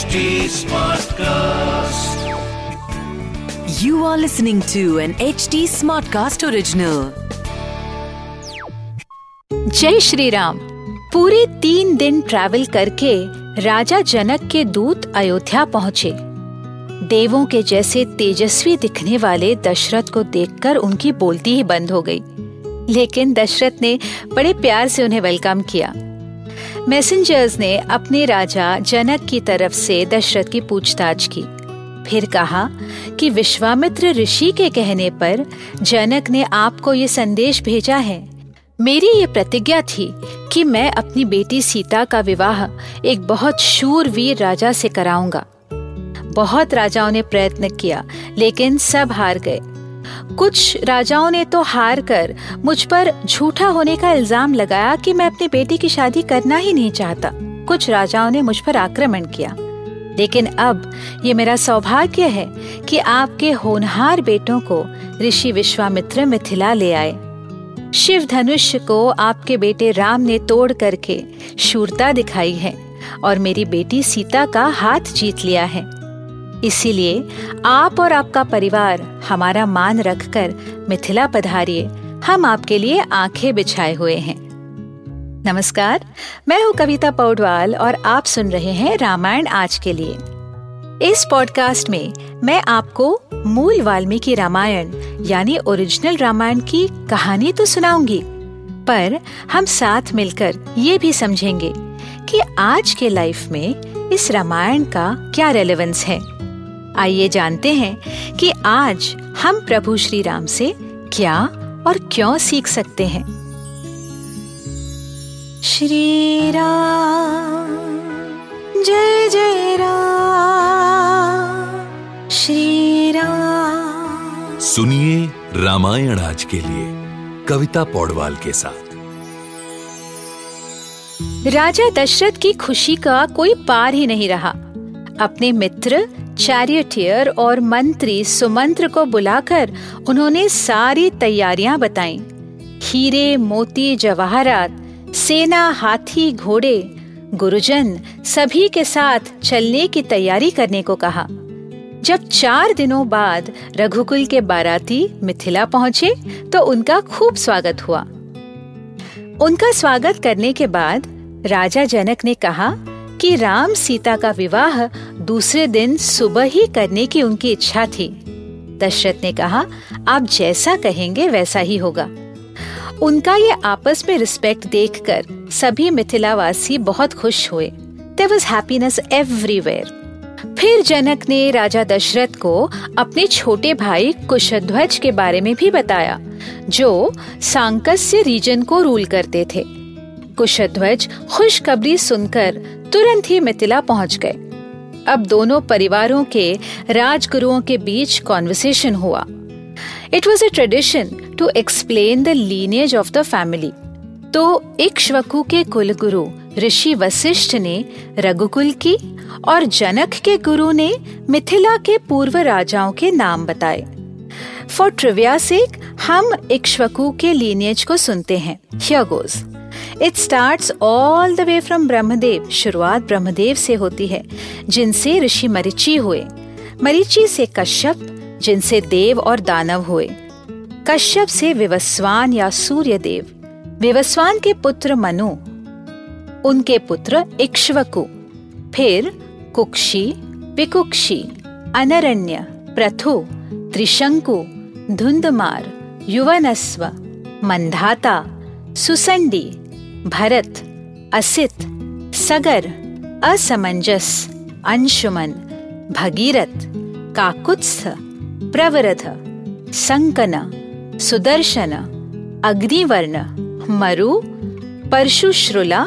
HD Smartcast. You are listening to an HD Smartcast original. जय श्री राम पूरे तीन दिन ट्रैवल करके राजा जनक के दूत अयोध्या पहुँचे देवों के जैसे तेजस्वी दिखने वाले दशरथ को देखकर उनकी बोलती ही बंद हो गई लेकिन दशरथ ने बड़े प्यार से उन्हें वेलकम किया मैसेंजर्स ने अपने राजा जनक की तरफ़ से दशरथ की पूछताछ की। फिर कहा कि विश्वामित्र ऋषि के कहने पर जनक ने आपको ये संदेश भेजा है। मेरी ये प्रतिज्ञा थी कि मैं अपनी बेटी सीता का विवाह एक बहुत शूरवीर राजा से कराऊँगा। बहुत राजाओं ने प्रयत्न किया, लेकिन सब हार गए। कुछ राजाओं ने तो हार कर मुझ पर झूठा होने का इल्ज़ाम लगाया कि मैं अपनी बेटी की शादी करना ही नहीं चाहता। कुछ राजाओं ने मुझ पर आक्रमण किया। लेकिन अब ये मेरा सौभाग्य है कि आपके होनहार बेटों को ऋषि विश्वामित्र मिथिला ले आए। शिव धनुष को आपके बेटे राम ने तोड़ करके शूरता दिखाई है और मेरी बेटी सीता का हाथ जीत लिया है। इसीलिए आप और आपका परिवार हमारा मान रखकर मिथिला पधारिए। हम आपके लिए आँखें बिछाए हुए हैं। नमस्कार, मैं हूँ कविता पौडवाल और आप सुन रहे हैं रामायण आज के लिए। इस पॉडकास्ट में मैं आपको मूल वाल्मीकि रामायण, यानी ओरिजिनल रामायण की कहानी तो सुनाऊँगी, पर हम साथ मिलकर ये भी समझेंगे कि आज के लाइफ में इस रामायण का क्या रेलेवेंस है। आइए जानते हैं कि आज हम प्रभु श्री राम से क्या और क्यों सीख सकते हैं। श्री राम जय जय राम। श्री राम सुनिए रामायण आज के लिए कविता पौडवाल के साथ। राजा दशरथ की खुशी का कोई पार ही नहीं रहा। अपने मित्र चैरियटियर और मंत्री सुमंत्र को बुलाकर उन्होंने सारी तैयारियाँ बताई। हीरे, मोती, जवाहरात, सेना, हाथी, घोड़े, गुरुजन सभी के साथ चलने की तैयारी करने को कहा। जब चार दिनों बाद रघुकुल के बाराती मिथिला पहुँचे तो उनका खूब स्वागत हुआ। उनका स्वागत करने के बाद राजा जनक ने कहा कि राम सीता का विवाह दूसरे दिन सुबह ही करने की उनकी इच्छा थी। दशरथ ने कहा, आप जैसा कहेंगे वैसा ही होगा। उनका ये आपस में रिस्पेक्ट देखकर सभी मिथिलावासी बहुत खुश हुए। देर वॉज़ एवरीवेयर फिर जनक ने राजा दशरथ को अपने छोटे भाई कुशध्वज के बारे में भी बताया, जो सांकस्य रीजन को रूल करते थे। कुशध्वज, खुशखबरी सुनकर तुरंत ही मिथिला पहुँच गए। अब दोनों परिवारों के राजगुरुओं के बीच कॉन्वर्सेशन हुआ। It was a tradition to explain the lineage of the family तो इक्ष्वकु के कुलगुरु ऋषि वशिष्ठ ने रघुकुल की और जनक के गुरु ने मिथिला के पूर्व राजाओं के नाम बताए। फॉर ट्रिविया सेक हम इक्ष्वकु के लीनेज को सुनते हैं here goes it start all the way from Brahmadev शुरुआत ब्रह्मदेव से होती है जिनसे ऋषि मरिचि हुए मरिचि से कश्यप जिनसे देव और दानव हुए कश्यप से विवस्वान या सूर्य देव विवस्वान के पुत्र मनु उनके पुत्र इक्ष्वकु फिर कुक्षी विकुक्षी अनरण्य प्रथु त्रिशंकु धुंधमार, युवनस्व, मंधाता, सुसंडी, भरत, असित, सगर, असमंजस, अंशुमन, भगीरथ काकुत्स्थ प्रवरथ संकन, सुदर्शन, अग्निवर्ण, मरु, परशुश्रुला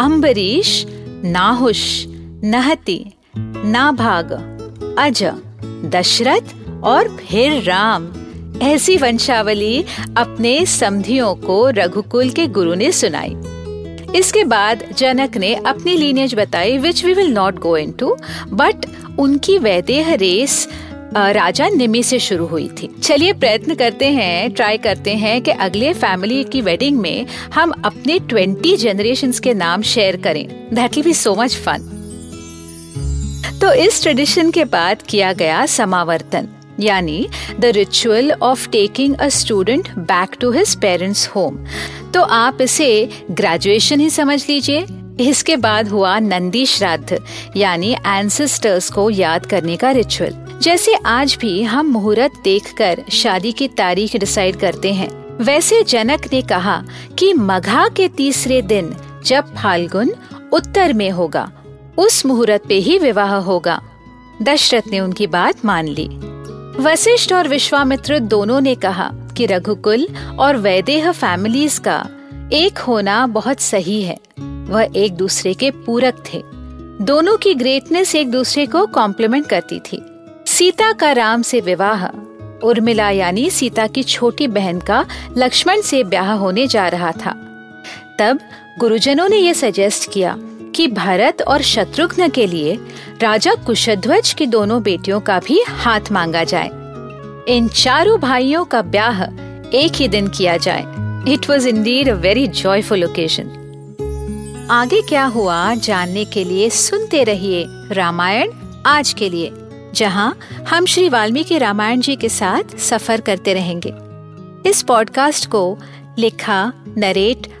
अम्बरीश नाहुष, नहति, नाभाग, अज, दशरथ और फिर राम। ऐसी वंशावली अपने समधियों को रघुकुल के गुरु ने सुनाई। इसके बाद जनक ने अपनी लीनेज बताई which we will not go into but उनकी वैदेह रेस राजा निमी से शुरू हुई थी। चलिए प्रयत्न करते हैं ट्राई करते हैं कि अगले फैमिली की वेडिंग में हम अपने ट्वेंटी जनरेशन के नाम शेयर करें। That will be so much fun तो इस ट्रेडिशन के बाद किया गया समावर्तन। यानी the ritual of taking a student back to his parents home तो आप इसे ग्रेजुएशन ही समझ लीजिए। इसके बाद हुआ नंदी श्राद्ध, यानी एंसेस्टर्स को याद करने का रिचुअल जैसे आज भी हम मुहूर्त देखकर शादी की तारीख डिसाइड करते हैं। वैसे जनक ने कहा कि मघा के तीसरे दिन जब फाल्गुन उत्तर में होगा, उस मुहूर्त पे ही विवाह होगा। दशरथ ने उनकी बात मान ली। वशिष्ठ और विश्वामित्र दोनों ने कहा कि रघुकुल और वैदेह फैमिलीज़ का एक होना बहुत सही है। वह एक दूसरे के पूरक थे। दोनों की ग्रेटनेस एक दूसरे को कॉम्प्लीमेंट करती थी। सीता का राम से विवाह, उर्मिला यानी सीता की छोटी बहन का लक्ष्मण से ब्याह होने जा रहा था। तब गुरुजनों ने यह सजेस्ट किया कि भरत और शत्रुघ्न के लिए राजा कुशध्वज की दोनों बेटियों का भी हाथ मांगा जाए। इन चारों भाइयों का ब्याह एक ही दिन किया जाए। It was indeed a very joyful occasion आगे क्या हुआ जानने के लिए सुनते रहिए रामायण आज के लिए, जहाँ हम श्री वाल्मीकि रामायण जी के साथ सफ़र करते रहेंगे। इस पॉडकास्ट को लिखा नरेट